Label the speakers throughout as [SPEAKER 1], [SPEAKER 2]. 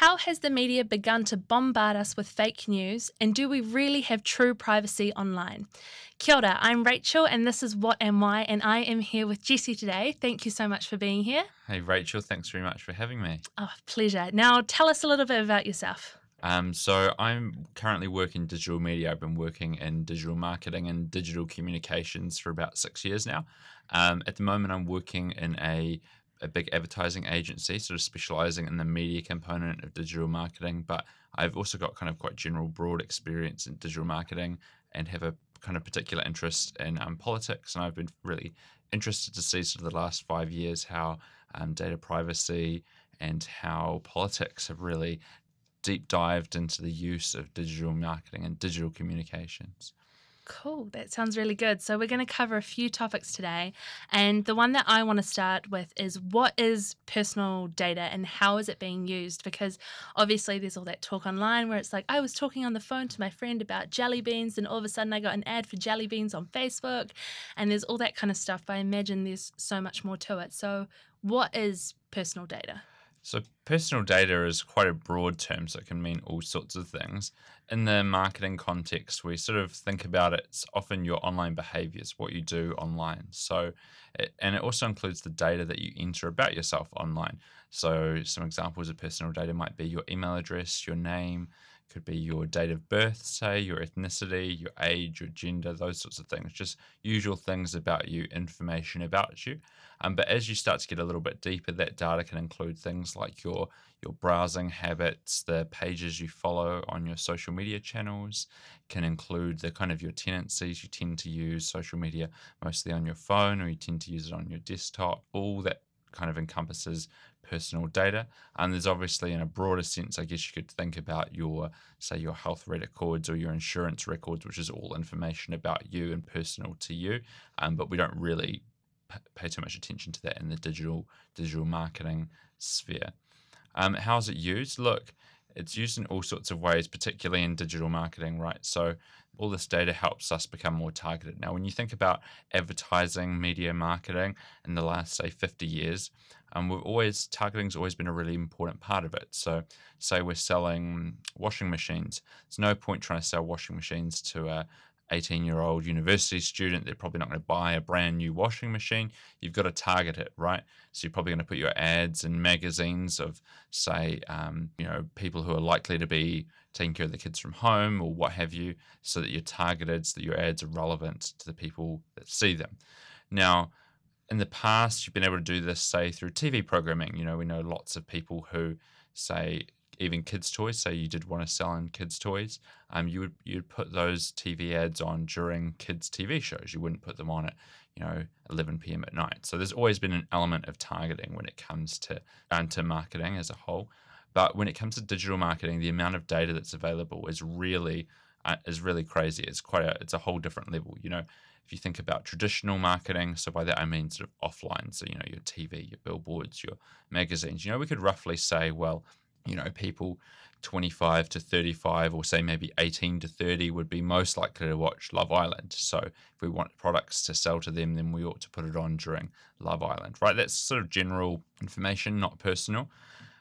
[SPEAKER 1] How has the media begun to bombard us with fake news, and do we really have true privacy online? Kia ora, I'm Rachel, and this is What Am I, and I am here with Jesse today. Thank you so much for being here.
[SPEAKER 2] Hey, Rachel, thanks very much for having me.
[SPEAKER 1] Oh, pleasure. Now, tell us a little bit about yourself.
[SPEAKER 2] Um, so I'm currently working digital media. I've been working in digital marketing and digital communications for about six years now. Um, at the moment, I'm working in a a big advertising agency, sort of specializing in the media component of digital marketing. But I've also got kind of quite general, broad experience in digital marketing and have a kind of particular interest in um, politics. And I've been really interested to see sort of the last five years how um, data privacy and how politics have really deep dived into the use of digital marketing and digital communications.
[SPEAKER 1] Cool. That sounds really good. So, we're going to cover a few topics today. And the one that I want to start with is what is personal data and how is it being used? Because obviously, there's all that talk online where it's like, I was talking on the phone to my friend about jelly beans, and all of a sudden, I got an ad for jelly beans on Facebook. And there's all that kind of stuff. But I imagine there's so much more to it. So, what is personal data?
[SPEAKER 2] So, personal data is quite a broad term, so it can mean all sorts of things. In the marketing context, we sort of think about it, it's often your online behaviors, what you do online. So, and it also includes the data that you enter about yourself online. So, some examples of personal data might be your email address, your name, could be your date of birth, say, your ethnicity, your age, your gender, those sorts of things, just usual things about you, information about you. Um, but as you start to get a little bit deeper, that data can include things like your your browsing habits, the pages you follow on your social media channels, can include the kind of your tendencies. You tend to use social media mostly on your phone, or you tend to use it on your desktop. All that kind of encompasses personal data. And there's obviously, in a broader sense, I guess you could think about your, say, your health records or your insurance records, which is all information about you and personal to you. Um, but we don't really pay too much attention to that in the digital digital marketing sphere. Um, how's it used? Look, it's used in all sorts of ways, particularly in digital marketing, right? So all this data helps us become more targeted. Now, when you think about advertising, media marketing in the last, say, 50 years, um, we've always targeting's always been a really important part of it. So, say we're selling washing machines. There's no point trying to sell washing machines to a, 18 year old university student, they're probably not going to buy a brand new washing machine. You've got to target it, right? So you're probably going to put your ads in magazines of, say, um, you know, people who are likely to be taking care of the kids from home or what have you, so that you're targeted, so that your ads are relevant to the people that see them. Now, in the past, you've been able to do this, say, through TV programming. You know, we know lots of people who say even kids' toys. Say you did want to sell in kids' toys, um, you would you'd put those TV ads on during kids' TV shows. You wouldn't put them on at you know 11 p.m. at night. So there's always been an element of targeting when it comes to and to marketing as a whole. But when it comes to digital marketing, the amount of data that's available is really uh, is really crazy. It's quite a it's a whole different level. You know, if you think about traditional marketing, so by that I mean sort of offline, so you know your TV, your billboards, your magazines. You know, we could roughly say, well, you know, people 25 to 35 or say maybe 18 to 30 would be most likely to watch Love Island. So if we want products to sell to them, then we ought to put it on during Love Island, right? That's sort of general information, not personal.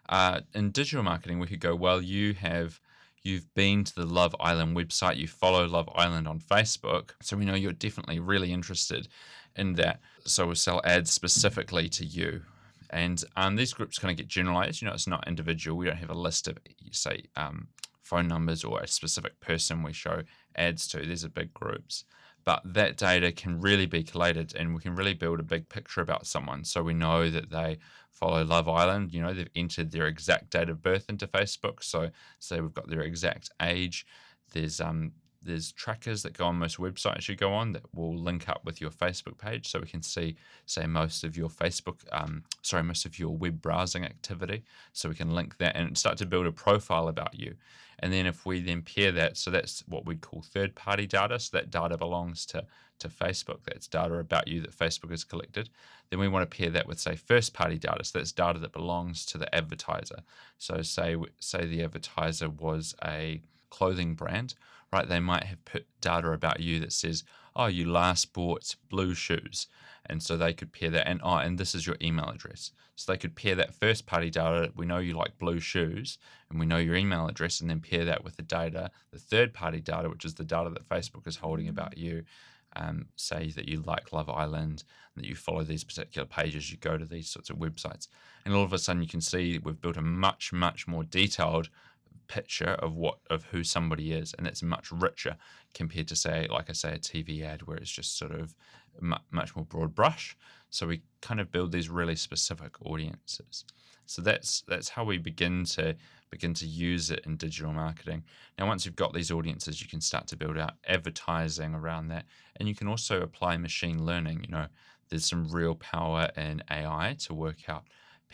[SPEAKER 2] Uh, in digital marketing, we could go, well, you have you've been to the Love Island website, you follow Love Island on Facebook, so we know you're definitely really interested in that. So we'll sell ads specifically to you and um, these groups kind of get generalized. You know, it's not individual. We don't have a list of, say, um, phone numbers or a specific person we show ads to. These are big groups. But that data can really be collated and we can really build a big picture about someone. So we know that they follow Love Island. You know, they've entered their exact date of birth into Facebook. So, say we've got their exact age. There's um, there's trackers that go on most websites you go on that will link up with your Facebook page, so we can see, say, most of your Facebook, um, sorry, most of your web browsing activity. So we can link that and start to build a profile about you. And then if we then pair that, so that's what we'd call third-party data. So that data belongs to to Facebook. That's data about you that Facebook has collected. Then we want to pair that with, say, first-party data. So that's data that belongs to the advertiser. So say say the advertiser was a clothing brand right? They might have put data about you that says, oh, you last bought blue shoes. And so they could pair that, and oh, and this is your email address. So they could pair that first party data. We know you like blue shoes, and we know your email address, and then pair that with the data, the third party data, which is the data that Facebook is holding about you. Um, say that you like Love Island, that you follow these particular pages, you go to these sorts of websites, and all of a sudden you can see we've built a much, much more detailed picture of what of who somebody is and it's much richer compared to say like i say a tv ad where it's just sort of much more broad brush. So we kind of build these really specific audiences. So that's that's how we begin to begin to use it in digital marketing. Now once you've got these audiences you can start to build out advertising around that and you can also apply machine learning. You know there's some real power in ai to work out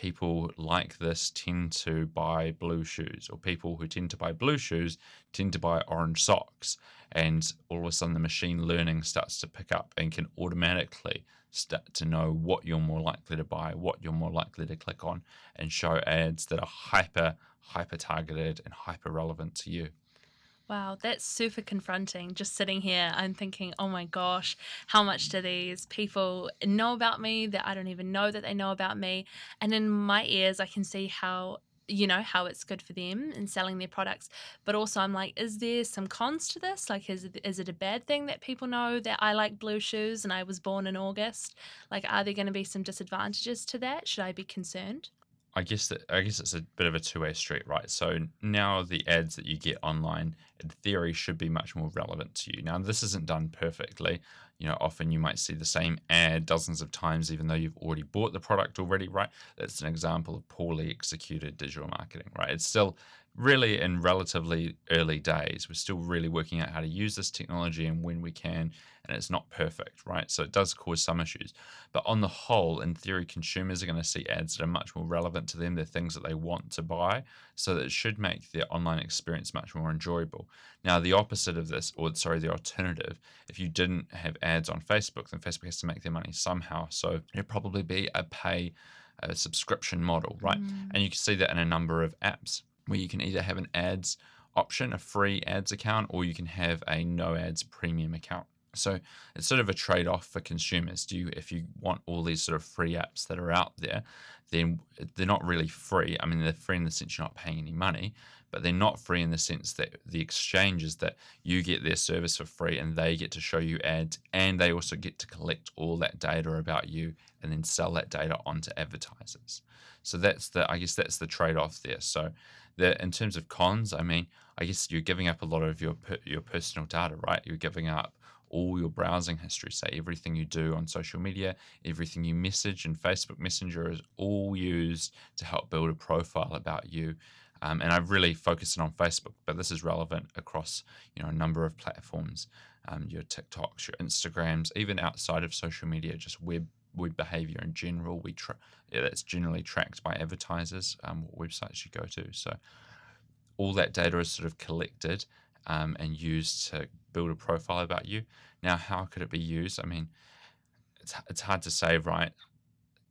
[SPEAKER 2] people like this tend to buy blue shoes, or people who tend to buy blue shoes tend to buy orange socks. And all of a sudden, the machine learning starts to pick up and can automatically start to know what you're more likely to buy, what you're more likely to click on, and show ads that are hyper, hyper targeted and hyper relevant to you.
[SPEAKER 1] Wow, that's super confronting. Just sitting here, I'm thinking, oh my gosh, how much do these people know about me that I don't even know that they know about me? And in my ears, I can see how you know how it's good for them in selling their products but also i'm like is there some cons to this like is it, is it a bad thing that people know that i like blue shoes and i was born in august like are there going to be some disadvantages to that should i be concerned
[SPEAKER 2] I guess that I guess it's a bit of a two-way street, right? So now the ads that you get online, in theory, should be much more relevant to you. Now this isn't done perfectly. You know, often you might see the same ad dozens of times, even though you've already bought the product already, right? That's an example of poorly executed digital marketing, right? It's still really in relatively early days. We're still really working out how to use this technology and when we can, and it's not perfect, right? So it does cause some issues. But on the whole, in theory, consumers are going to see ads that are much more relevant to them. They're things that they want to buy. So that it should make their online experience much more enjoyable. Now, the opposite of this, or sorry, the alternative, if you didn't have ads on Facebook, then Facebook has to make their money somehow. So it'd probably be a pay a subscription model, right? Mm. And you can see that in a number of apps where you can either have an ads option, a free ads account, or you can have a no ads premium account. So it's sort of a trade off for consumers. Do you, if you want all these sort of free apps that are out there, then they're not really free. I mean, they're free in the sense you're not paying any money, but they're not free in the sense that the exchange is that you get their service for free and they get to show you ads and they also get to collect all that data about you and then sell that data onto advertisers. So that's the, I guess that's the trade off there. So that in terms of cons, I mean, I guess you're giving up a lot of your your personal data, right? You're giving up all your browsing history, say everything you do on social media, everything you message and Facebook Messenger is all used to help build a profile about you. Um, and I've really focused on Facebook, but this is relevant across you know a number of platforms, um, your TikToks, your Instagrams, even outside of social media, just web web behavior in general. We tra- yeah, that's generally tracked by advertisers, um, what websites you go to. So all that data is sort of collected um, and used to build a profile about you. Now, how could it be used? I mean, it's it's hard to say, right?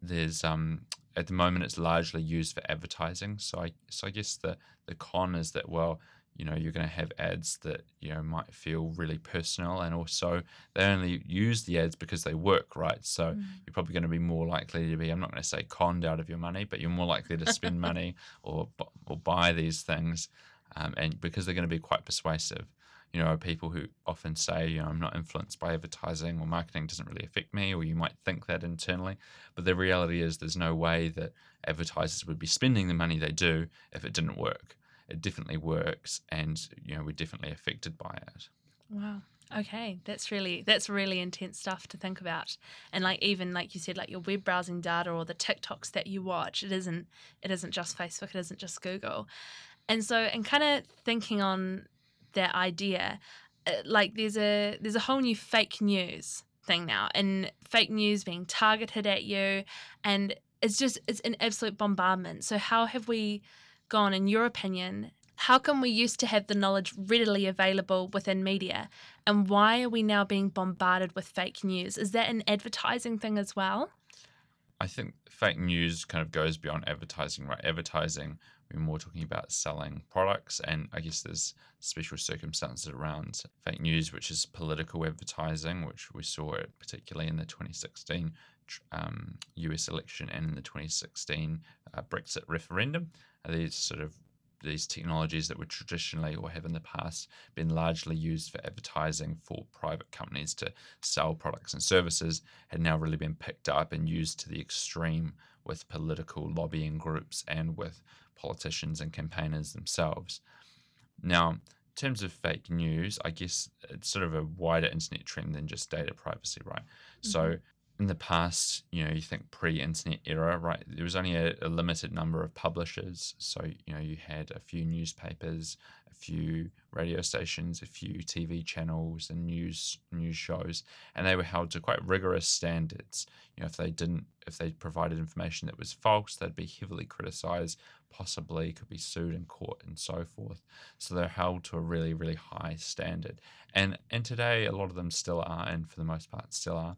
[SPEAKER 2] There's um at the moment it's largely used for advertising. So I so I guess the the con is that well you know you're going to have ads that you know might feel really personal and also they only use the ads because they work right? So mm. you're probably going to be more likely to be i'm not going to say conned out of your money but you're more likely to spend money or or buy these things um, and because they're going to be quite persuasive. You know people who often say you know i'm not influenced by advertising or marketing doesn't really affect me or you might think that internally but the reality is there's no way that advertisers would be spending the money they do if it didn't work it definitely works and you know we're definitely affected by it.
[SPEAKER 1] Wow. Okay. That's really that's really intense stuff to think about. And like even like you said like your web browsing data or the tiktoks that you watch it isn't it isn't just facebook it isn't just google. And so and kind of thinking on that idea uh, like there's a there's a whole new fake news thing now and fake news being targeted at you and it's just it's an absolute bombardment. So how have we gone, in your opinion? How come we used to have the knowledge readily available within media? And why are we now being bombarded with fake news? Is that an advertising thing as well?
[SPEAKER 2] I think fake news kind of goes beyond advertising, right? Advertising we're more talking about selling products. And I guess there's special circumstances around fake news, which is political advertising, which we saw it particularly in the 2016 um, US election and in the 2016 uh, Brexit referendum. These sort of these technologies that were traditionally or have in the past been largely used for advertising for private companies to sell products and services had now really been picked up and used to the extreme with political lobbying groups and with politicians and campaigners themselves. Now, in terms of fake news, I guess it's sort of a wider internet trend than just data privacy, right? Mm-hmm. So in the past, you know, you think pre-internet era, right? There was only a, a, limited number of publishers, so you know, you had a few newspapers, a few radio stations, a few TV channels, and news news shows, and they were held to quite rigorous standards. You know, if they didn't, if they provided information that was false, they'd be heavily criticised, possibly could be sued in court, and so forth. So they're held to a really, really high standard, and and today a lot of them still are, and for the most part still are.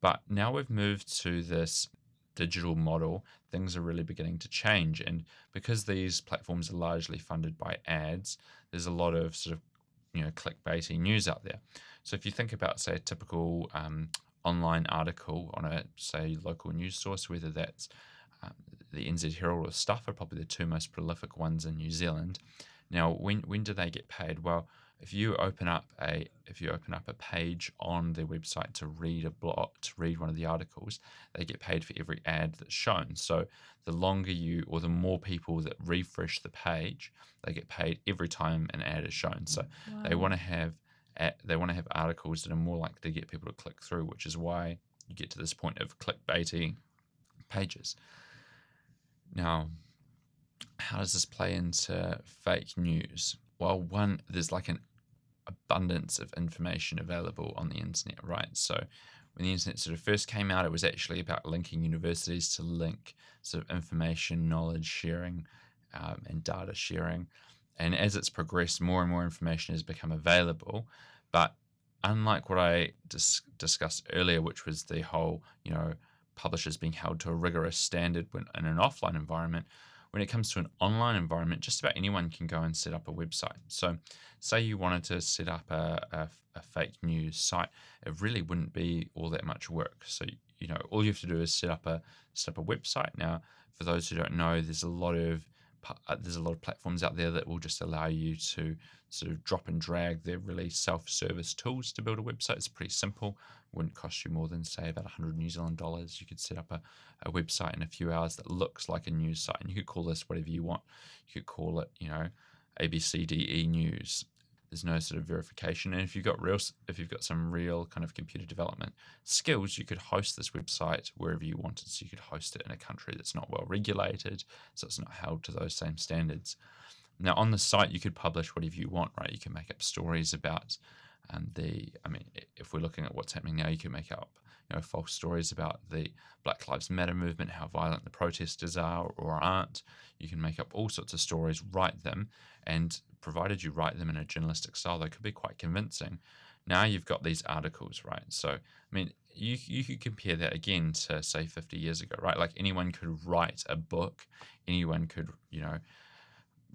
[SPEAKER 2] But now we've moved to this digital model, things are really beginning to change. And because these platforms are largely funded by ads, there's a lot of sort of you know clickbaity news out there. So if you think about say a typical um, online article on a say local news source, whether that's um, the NZ Herald or Stuff are probably the two most prolific ones in New Zealand. Now, when when do they get paid? Well, if you open up a if you open up a page on their website to read a blog to read one of the articles they get paid for every ad that's shown. So the longer you or the more people that refresh the page they get paid every time an ad is shown. So wow. they want to have they want to have articles that are more likely to get people to click through which is why you get to this point of clickbaity pages. Now how does this play into fake news well, one, there's like an abundance of information available on the internet, right? So when the internet sort of first came out, it was actually about linking universities to link sort of information, knowledge sharing, um, and data sharing. And as it's progressed, more and more information has become available. But unlike what I dis- discussed earlier, which was the whole, you know, publishers being held to a rigorous standard when in an offline environment, when it comes to an online environment, just about anyone can go and set up a website. So, say you wanted to set up a, a, a fake news site, it really wouldn't be all that much work. So, you know, all you have to do is set up a set up a website. Now, for those who don't know, there's a lot of Uh, there's a lot of platforms out there that will just allow you to sort of drop and drag their really self-service tools to build a website. It's pretty simple. Wouldn't cost you more than say about 100 New Zealand dollars. You could set up a, a website in a few hours that looks like a news site, and you could call this whatever you want. You could call it, you know, ABCDE News. There's no sort of verification, and if you've got real, if you've got some real kind of computer development skills, you could host this website wherever you wanted. So you could host it in a country that's not well regulated, so it's not held to those same standards. Now, on the site, you could publish whatever you want, right? You can make up stories about um, the. I mean, if we're looking at what's happening now, you can make up you know false stories about the Black Lives Matter movement, how violent the protesters are or aren't. You can make up all sorts of stories, write them, and provided you write them in a journalistic style, they could be quite convincing. Now you've got these articles, right? So, I mean, you you could compare that again to say 50 years ago, right? Like anyone could write a book, anyone could, you know,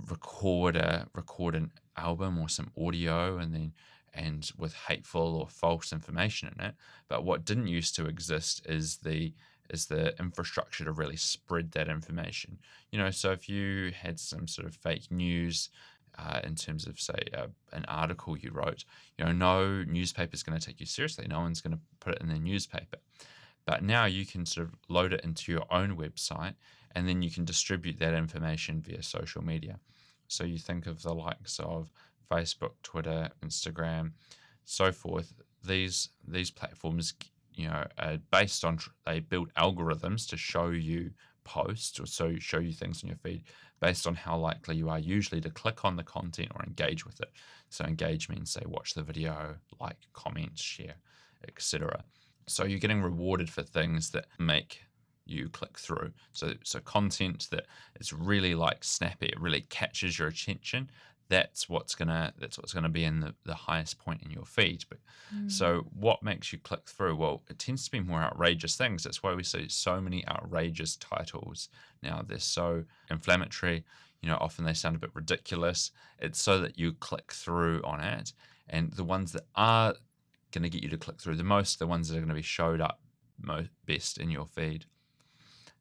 [SPEAKER 2] record a record an album or some audio and then and with hateful or false information in it. But what didn't used to exist is the is the infrastructure to really spread that information. You know, so if you had some sort of fake news uh, in terms of say uh, an article you wrote, you know, no newspaper is going to take you seriously. No one's going to put it in their newspaper. But now you can sort of load it into your own website and then you can distribute that information via social media. So you think of the likes of Facebook, Twitter, Instagram, so forth. These these platforms, you know, are based on they build algorithms to show you posts or so show you things on your feed based on how likely you are usually to click on the content or engage with it. So engage means say watch the video, like, comment, share, etc. So you're getting rewarded for things that make you click through. So so content that is really like snappy, it really catches your attention that's what's gonna that's what's gonna be in the, the highest point in your feed. But mm. so what makes you click through? Well, it tends to be more outrageous things. That's why we see so many outrageous titles now. They're so inflammatory. you know, often they sound a bit ridiculous. It's so that you click through on it. And the ones that are going to get you to click through the most, the ones that are going to be showed up most, best in your feed.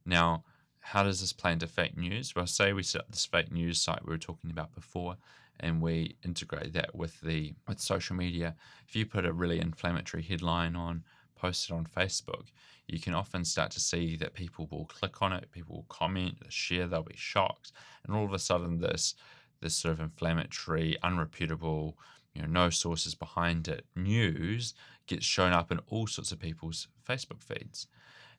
[SPEAKER 2] Now, how does this play into fake news? Well, say we set up this fake news site we were talking about before, and we integrate that with the with social media. If you put a really inflammatory headline on, post it on Facebook, you can often start to see that people will click on it, people will comment, share, they'll be shocked, and all of a sudden this this sort of inflammatory, unreputable, you know, no sources behind it news gets shown up in all sorts of people's Facebook feeds.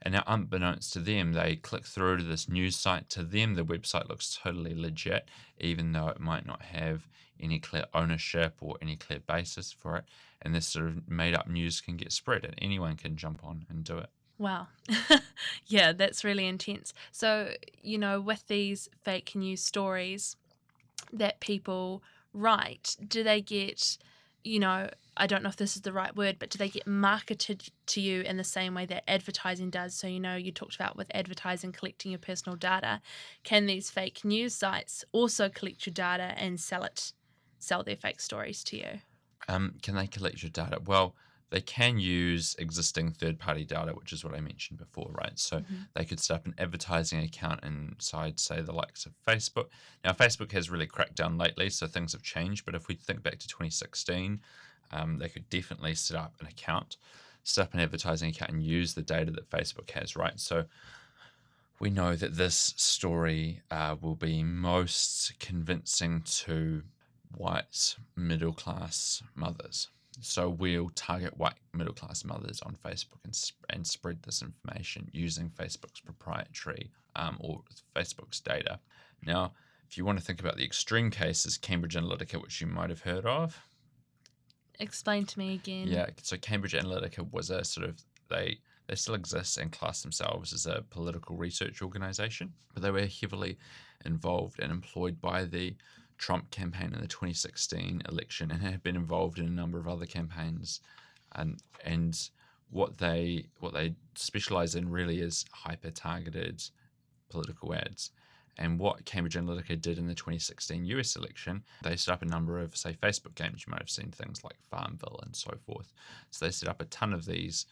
[SPEAKER 2] And now, unbeknownst to them, they click through to this news site. To them, the website looks totally legit, even though it might not have any clear ownership or any clear basis for it. And this sort of made up news can get spread, and anyone can jump on and do it.
[SPEAKER 1] Wow. yeah, that's really intense. So, you know, with these fake news stories that people write, do they get, you know, I don't know if this is the right word, but do they get marketed to you in the same way that advertising does? So, you know, you talked about with advertising collecting your personal data. Can these fake news sites also collect your data and sell it, sell their fake stories to you?
[SPEAKER 2] Um, can they collect your data? Well, they can use existing third party data, which is what I mentioned before, right? So mm-hmm. they could set up an advertising account inside, say, the likes of Facebook. Now, Facebook has really cracked down lately, so things have changed. But if we think back to 2016, um, they could definitely set up an account, set up an advertising account, and use the data that Facebook has, right? So we know that this story uh, will be most convincing to white middle class mothers. So we'll target white middle class mothers on Facebook and, sp- and spread this information using Facebook's proprietary um, or Facebook's data. Now, if you want to think about the extreme cases, Cambridge Analytica, which you might have heard of,
[SPEAKER 1] Explain to me again.
[SPEAKER 2] Yeah, so Cambridge Analytica was a sort of they they still exist and class themselves as a political research organization, but they were heavily involved and employed by the Trump campaign in the 2016 election and have been involved in a number of other campaigns and and what they what they specialize in really is hyper targeted political ads and what Cambridge Analytica did in the 2016 US election, they set up a number of, say, Facebook games. You might have seen things like Farmville and so forth. So they set up a ton of these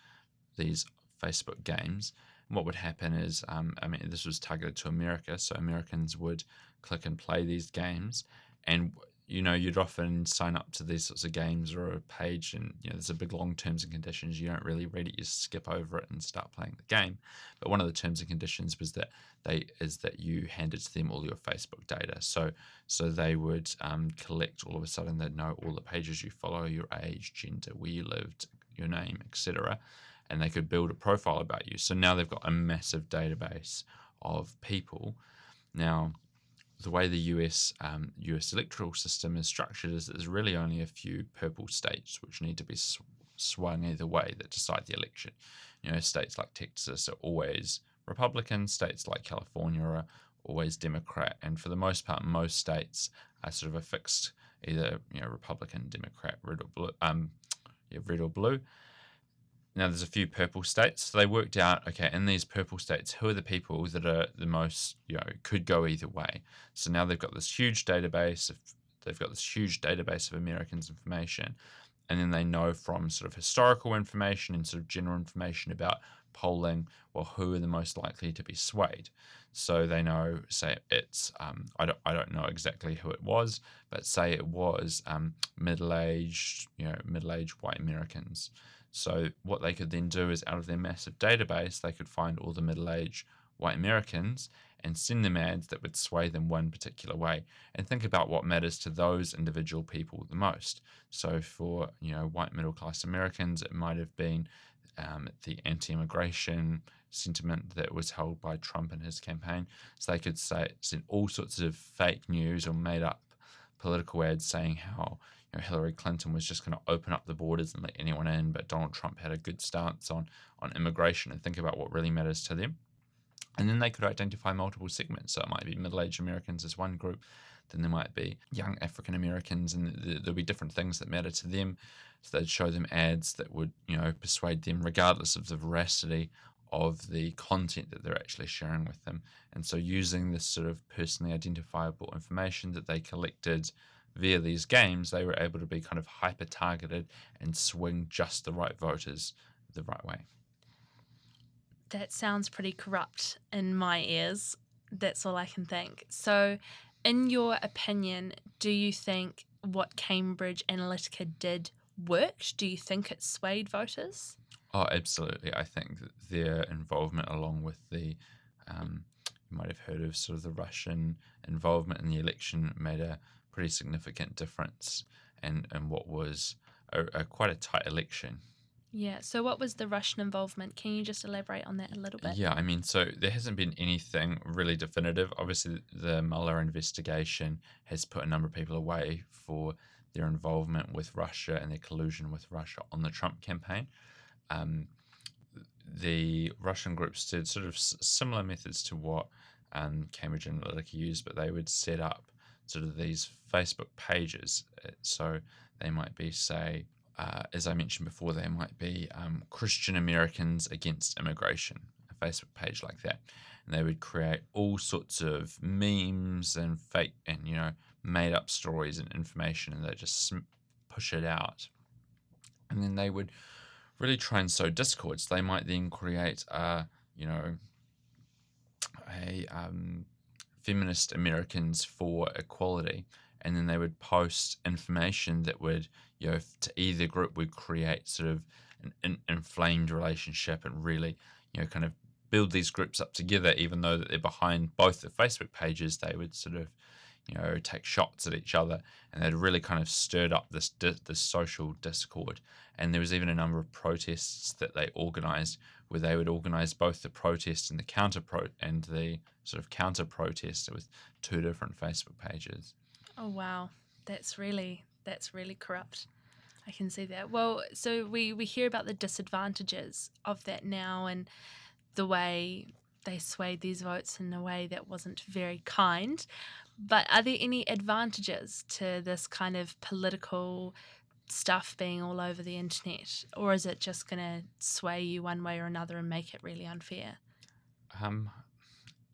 [SPEAKER 2] these Facebook games. And what would happen is, um, I mean, this was targeted to America, so Americans would click and play these games, and you know, you'd often sign up to these sorts of games or a page, and you know, there's a big long terms and conditions. You don't really read it; you skip over it and start playing the game. But one of the terms and conditions was that they is that you handed to them all your Facebook data. So, so they would um, collect all of a sudden. They'd know all the pages you follow, your age, gender, where you lived, your name, etc., and they could build a profile about you. So now they've got a massive database of people. Now the way the US um, US electoral system is structured is that there's really only a few purple states which need to be sw- swung either way that decide the election. You know, states like Texas are always Republican, states like California are always Democrat, and for the most part, most states are sort of a fixed either you know Republican, Democrat, red or blue, um, yeah, red or blue. Now there's a few purple states. So they worked out, okay, in these purple states, who are the people that are the most, you know, could go either way. So now they've got this huge database of they've got this huge database of Americans' information. And then they know from sort of historical information and sort of general information about polling, well, who are the most likely to be swayed. So they know, say it's, um, I, don't, I don't know exactly who it was, but say it was um, middle-aged, you know, middle-aged white Americans. So what they could then do is out of their massive database, they could find all the middle-aged white Americans and send them ads that would sway them one particular way and think about what matters to those individual people the most. So for, you know, white middle class Americans, it might have been um, the anti-immigration sentiment that was held by Trump in his campaign. So they could say send all sorts of fake news or made up political ads saying how you know, Hillary Clinton was just going to open up the borders and let anyone in, but Donald Trump had a good stance on on immigration and think about what really matters to them. And then they could identify multiple segments. So it might be middle-aged Americans as one group, then there might be young African Americans, and there'll be different things that matter to them. So they'd show them ads that would, you know, persuade them, regardless of the veracity of the content that they're actually sharing with them. And so, using this sort of personally identifiable information that they collected via these games, they were able to be kind of hyper targeted and swing just the right voters the right way.
[SPEAKER 1] That sounds pretty corrupt in my ears. That's all I can think. So, in your opinion, do you think what Cambridge Analytica did worked? Do you think it swayed voters?
[SPEAKER 2] Oh, absolutely. I think their involvement, along with the, um, you might have heard of sort of the Russian involvement in the election, made a pretty significant difference in, in what was a, a quite a tight election.
[SPEAKER 1] Yeah. So, what was the Russian involvement? Can you just elaborate on that a little bit?
[SPEAKER 2] Yeah, I mean, so there hasn't been anything really definitive. Obviously, the Mueller investigation has put a number of people away for their involvement with Russia and their collusion with Russia on the Trump campaign. Um, the Russian groups did sort of s- similar methods to what um, Cambridge Analytica used, but they would set up sort of these Facebook pages. Uh, So they might be, say, uh, as I mentioned before, they might be um, Christian Americans against immigration, a Facebook page like that. And they would create all sorts of memes and fake and, you know, made up stories and information, and they just push it out. And then they would really try and sow discords. They might then create, a, you know, a um, feminist Americans for equality, and then they would post information that would, you know, to either group would create sort of an, an inflamed relationship and really, you know, kind of build these groups up together, even though that they're behind both the Facebook pages. They would sort of, you know, take shots at each other, and they'd really kind of stirred up this this social discord. And there was even a number of protests that they organised, where they would organise both the protest and the counter pro and the sort of counter protest with two different Facebook pages.
[SPEAKER 1] Oh wow, that's really that's really corrupt. I can see that. Well, so we we hear about the disadvantages of that now and the way they swayed these votes in a way that wasn't very kind. But are there any advantages to this kind of political stuff being all over the internet, or is it just going to sway you one way or another and make it really unfair?
[SPEAKER 2] Um,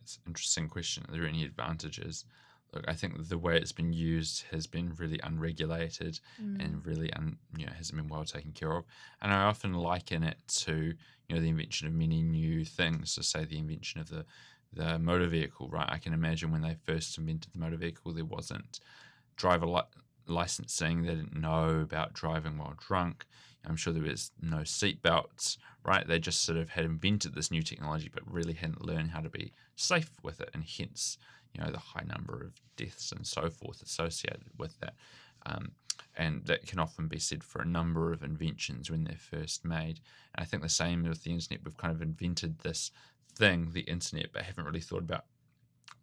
[SPEAKER 2] it's an interesting question. Are there any advantages? Look, I think the way it's been used has been really unregulated
[SPEAKER 1] Mm.
[SPEAKER 2] and really un, you know hasn't been well taken care of. And I often liken it to you know the invention of many new things. So say the invention of the the motor vehicle, right? I can imagine when they first invented the motor vehicle, there wasn't driver li- licensing. They didn't know about driving while drunk. I'm sure there was no seatbelts, right? They just sort of had invented this new technology, but really hadn't learned how to be safe with it, and hence, you know, the high number of deaths and so forth associated with that. Um, and that can often be said for a number of inventions when they're first made. And I think the same with the internet. We've kind of invented this thing, the internet, but haven't really thought about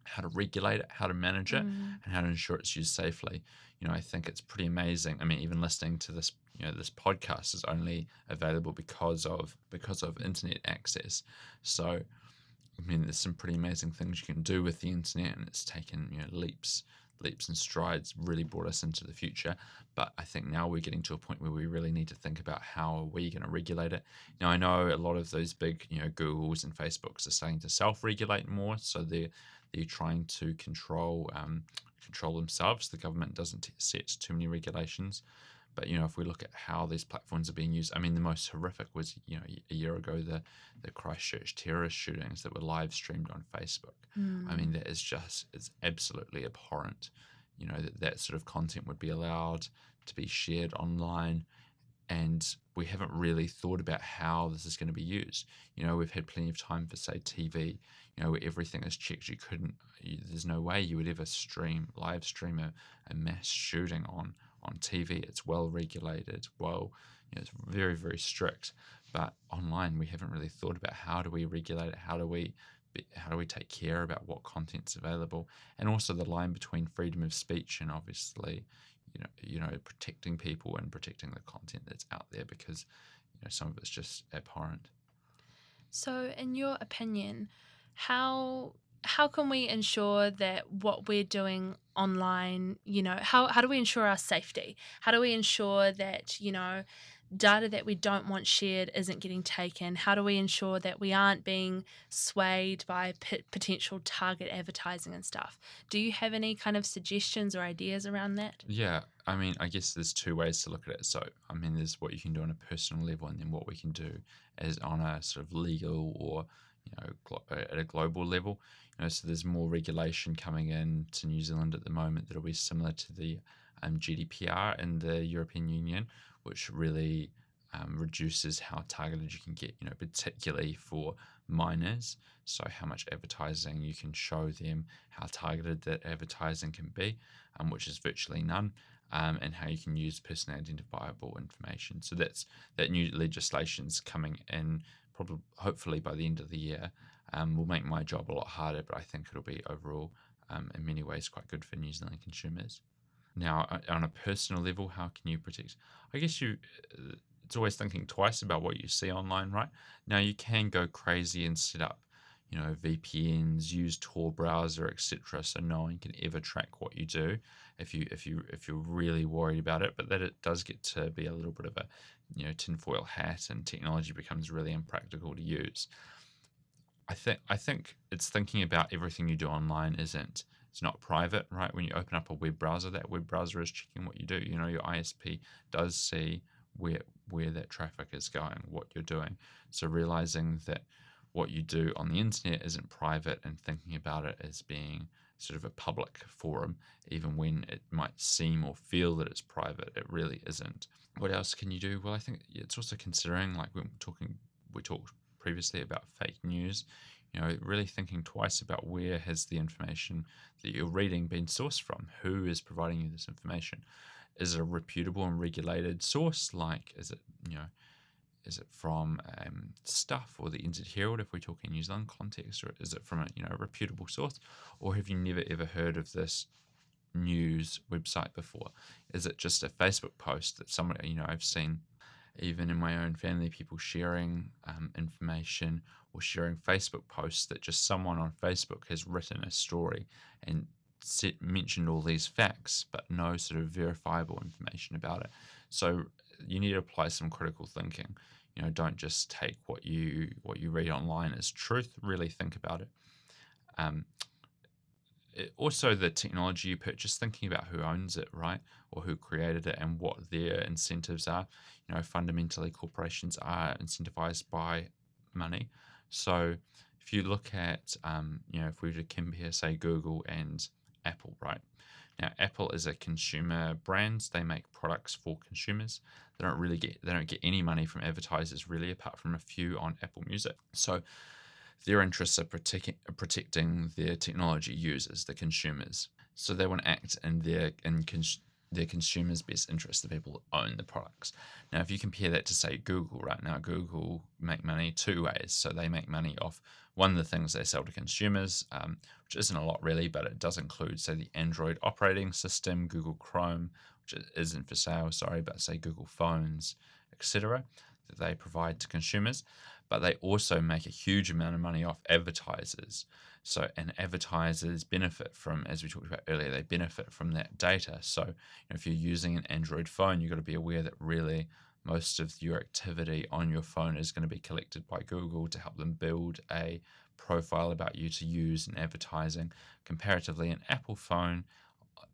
[SPEAKER 2] how to regulate it, how to manage it,
[SPEAKER 1] Mm.
[SPEAKER 2] and how to ensure it's used safely. You know, I think it's pretty amazing. I mean, even listening to this, you know, this podcast is only available because of because of internet access. So, I mean, there's some pretty amazing things you can do with the internet, and it's taken you know leaps, leaps and strides. Really brought us into the future. But I think now we're getting to a point where we really need to think about how are we going to regulate it. Now, I know a lot of those big, you know, Googles and Facebooks are starting to self-regulate more, so they're they're trying to control um, control themselves. The government doesn't set too many regulations. But you know, if we look at how these platforms are being used, I mean, the most horrific was you know a year ago the the Christchurch terrorist shootings that were live streamed on Facebook. I
[SPEAKER 1] Mm.
[SPEAKER 2] mean, that is just it's absolutely abhorrent. You know that that sort of content would be allowed to be shared online, and we haven't really thought about how this is going to be used. You know, we've had plenty of time for say TV. You know, where everything is checked. You couldn't. You, there's no way you would ever stream live stream a, a mass shooting on on TV. It's well regulated. Well, you know, it's very very strict. But online, we haven't really thought about how do we regulate it. How do we how do we take care about what content's available, and also the line between freedom of speech and obviously, you know, you know, protecting people and protecting the content that's out there because you know some of it's just abhorrent.
[SPEAKER 1] So, in your opinion, how how can we ensure that what we're doing online, you know, how how do we ensure our safety? How do we ensure that you know data that we don't want shared isn't getting taken? How do we ensure that we aren't being swayed by p- potential target advertising and stuff? Do you have any kind of suggestions or ideas around that?
[SPEAKER 2] Yeah, I mean, I guess there's two ways to look at it. So, I mean, there's what you can do on a personal level, and then what we can do as on a sort of legal or you know uh, at a global level. You know, so there's more regulation coming in to New Zealand at the moment that'll be similar to the um, GDPR in the European Union, which really um, reduces how targeted you can get. You know, particularly for minors. So how much advertising you can show them, how targeted that advertising can be, um, which is virtually none um, and how you can use personally identifiable information. So that's that new legislation's coming in probably hopefully by the end of the year. Um, will make my job a lot harder, but I think it'll be overall um, in many ways quite good for New Zealand consumers. Now, on a personal level, how can you protect? I guess you. Uh, it's always thinking twice about what you see online, right? Now you can go crazy and set up you know VPNs, use Tor browser, etc. So no one can ever track what you do if you if you if you're really worried about it. But that it does get to be a little bit of a you know tinfoil hat, and technology becomes really impractical to use. I think I think it's thinking about everything you do online isn't it's not private, right? When you open up a web browser, that web browser is checking what you do. You know, your ISP does see where where that traffic is going, what you're doing. So realizing that what you do on the internet isn't private and thinking about it as being sort of a public forum, even when it might seem or feel that it's private, it really isn't. What else can you do? Well, I think it's also considering, like we're talking, we talked previously about fake news. You know, really thinking twice about where has the information that you're reading been sourced from? Who is providing you this information? Is it a reputable and regulated source? Like, is it you know? Is it from um, Stuff or the NZ Herald if we talk in New Zealand context, or is it from a you know a reputable source, or have you never ever heard of this news website before? Is it just a Facebook post that someone you know I've seen even in my own family people sharing um, information or sharing Facebook posts that just someone on Facebook has written a story and set, mentioned all these facts, but no sort of verifiable information about it. So you need to apply some critical thinking. You know, don't just take what you what you read online as truth. Really think about it. Um, it, also, the technology you purchase, thinking about who owns it, right, or who created it, and what their incentives are. You know, fundamentally, corporations are incentivized by money. So, if you look at, um, you know, if we were to compare, say, Google and Apple, right? Now, Apple is a consumer brand. They make products for consumers. They don't really get they don't get any money from advertisers really, apart from a few on Apple Music. So their interests are protecting protecting their technology users, the consumers. So they want to act in their in cons- their consumers' best interest, the people who own the products. Now, if you compare that to say Google, right now, Google make money two ways. So they make money off one of the things they sell to consumers, um, which isn't a lot really, but it does include, say, the Android operating system, Google Chrome, which isn't for sale, sorry, but say Google phones, etc., that they provide to consumers. But they also make a huge amount of money off advertisers. So, and advertisers benefit from, as we talked about earlier, they benefit from that data. So, you know, if you're using an Android phone, you've got to be aware that really most of your activity on your phone is going to be collected by Google to help them build a profile about you to use in advertising. Comparatively, an Apple phone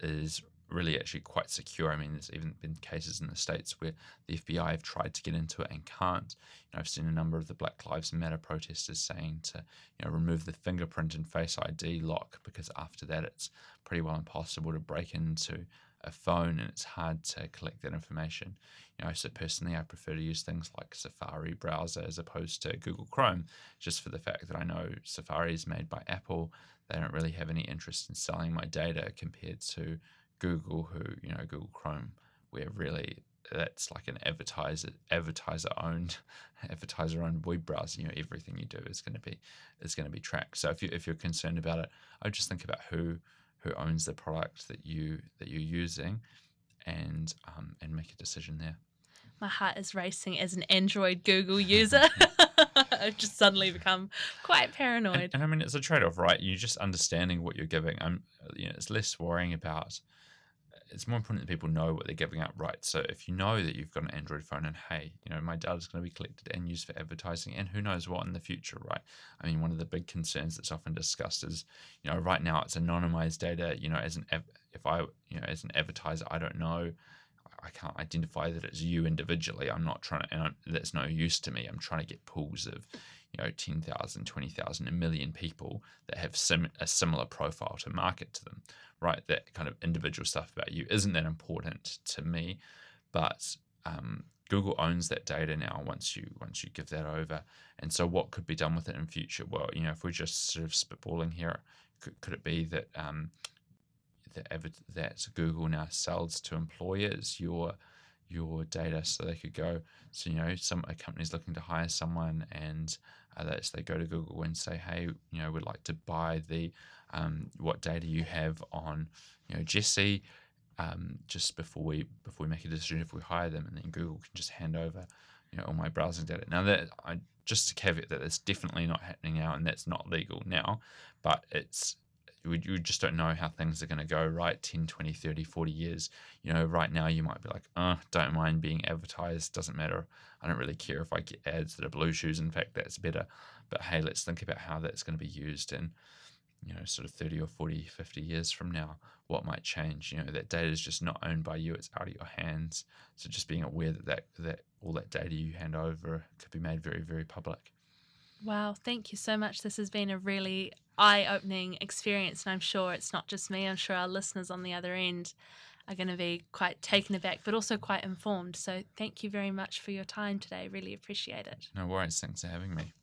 [SPEAKER 2] is really actually quite secure. I mean, there's even been cases in the States where the FBI have tried to get into it and can't. You know, I've seen a number of the Black Lives Matter protesters saying to, you know, remove the fingerprint and face ID lock because after that it's pretty well impossible to break into a phone and it's hard to collect that information. You know, so personally, I prefer to use things like Safari browser as opposed to Google Chrome, just for the fact that I know Safari is made by Apple. They don't really have any interest in selling my data compared to Google, who you know Google Chrome, where really that's like an advertiser advertiser owned advertiser owned web browser. You know everything you do is going to be is going to be tracked. So if you if you're concerned about it, I would just think about who who owns the product that you that you're using, and um, and make a decision there.
[SPEAKER 1] My heart is racing as an Android Google user. I've just suddenly become quite paranoid.
[SPEAKER 2] And, and I mean, it's a trade off, right? You're just understanding what you're giving. I'm, you know, it's less worrying about it's more important that people know what they're giving up, right? So if you know that you've got an Android phone and hey, you know, my data is going to be collected and used for advertising and who knows what in the future, right? I mean, one of the big concerns that's often discussed is, you know, right now it's anonymized data, you know, as an, if I, you know, as an advertiser, I don't know, I can't identify that it's you individually. I'm not trying to, and that's no use to me. I'm trying to get pools of, you know, 10,000, 20,000, a million people that have sim- a similar profile to market to them, right? That kind of individual stuff about you isn't that important to me, but um, Google owns that data now once you once you give that over. And so, what could be done with it in future? Well, you know, if we're just sort of spitballing here, could, could it be that um, that, that Google now sells to employers your your data so they could go so you know some a company's looking to hire someone and uh, that's they go to google and say hey you know we'd like to buy the um, what data you have on you know jesse um, just before we before we make a decision if we hire them. And then google can just hand over you know all my browsing data. Now that i just to caveat that it's definitely not happening now and that's not legal now but it's you just don't know how things are going to go right? 10 20 30 40 years. You know right now you might be like oh don't mind being advertised doesn't matter. I don't really care if i get ads that are blue shoes in fact that's better. But hey let's think about how that's going to be used in you know sort of 30 or 40 50 years from now. What might change? You know that data is just not owned by you it's out of your hands. So just being aware that that, that all that data you hand over could be made very very public
[SPEAKER 1] Wow, thank you so much. This has been a really eye opening experience, and I'm sure it's not just me, I'm sure our listeners on the other end are going to be quite taken aback, but also quite informed. So, thank you very much for your time today. Really appreciate it.
[SPEAKER 2] No worries. Thanks for having me.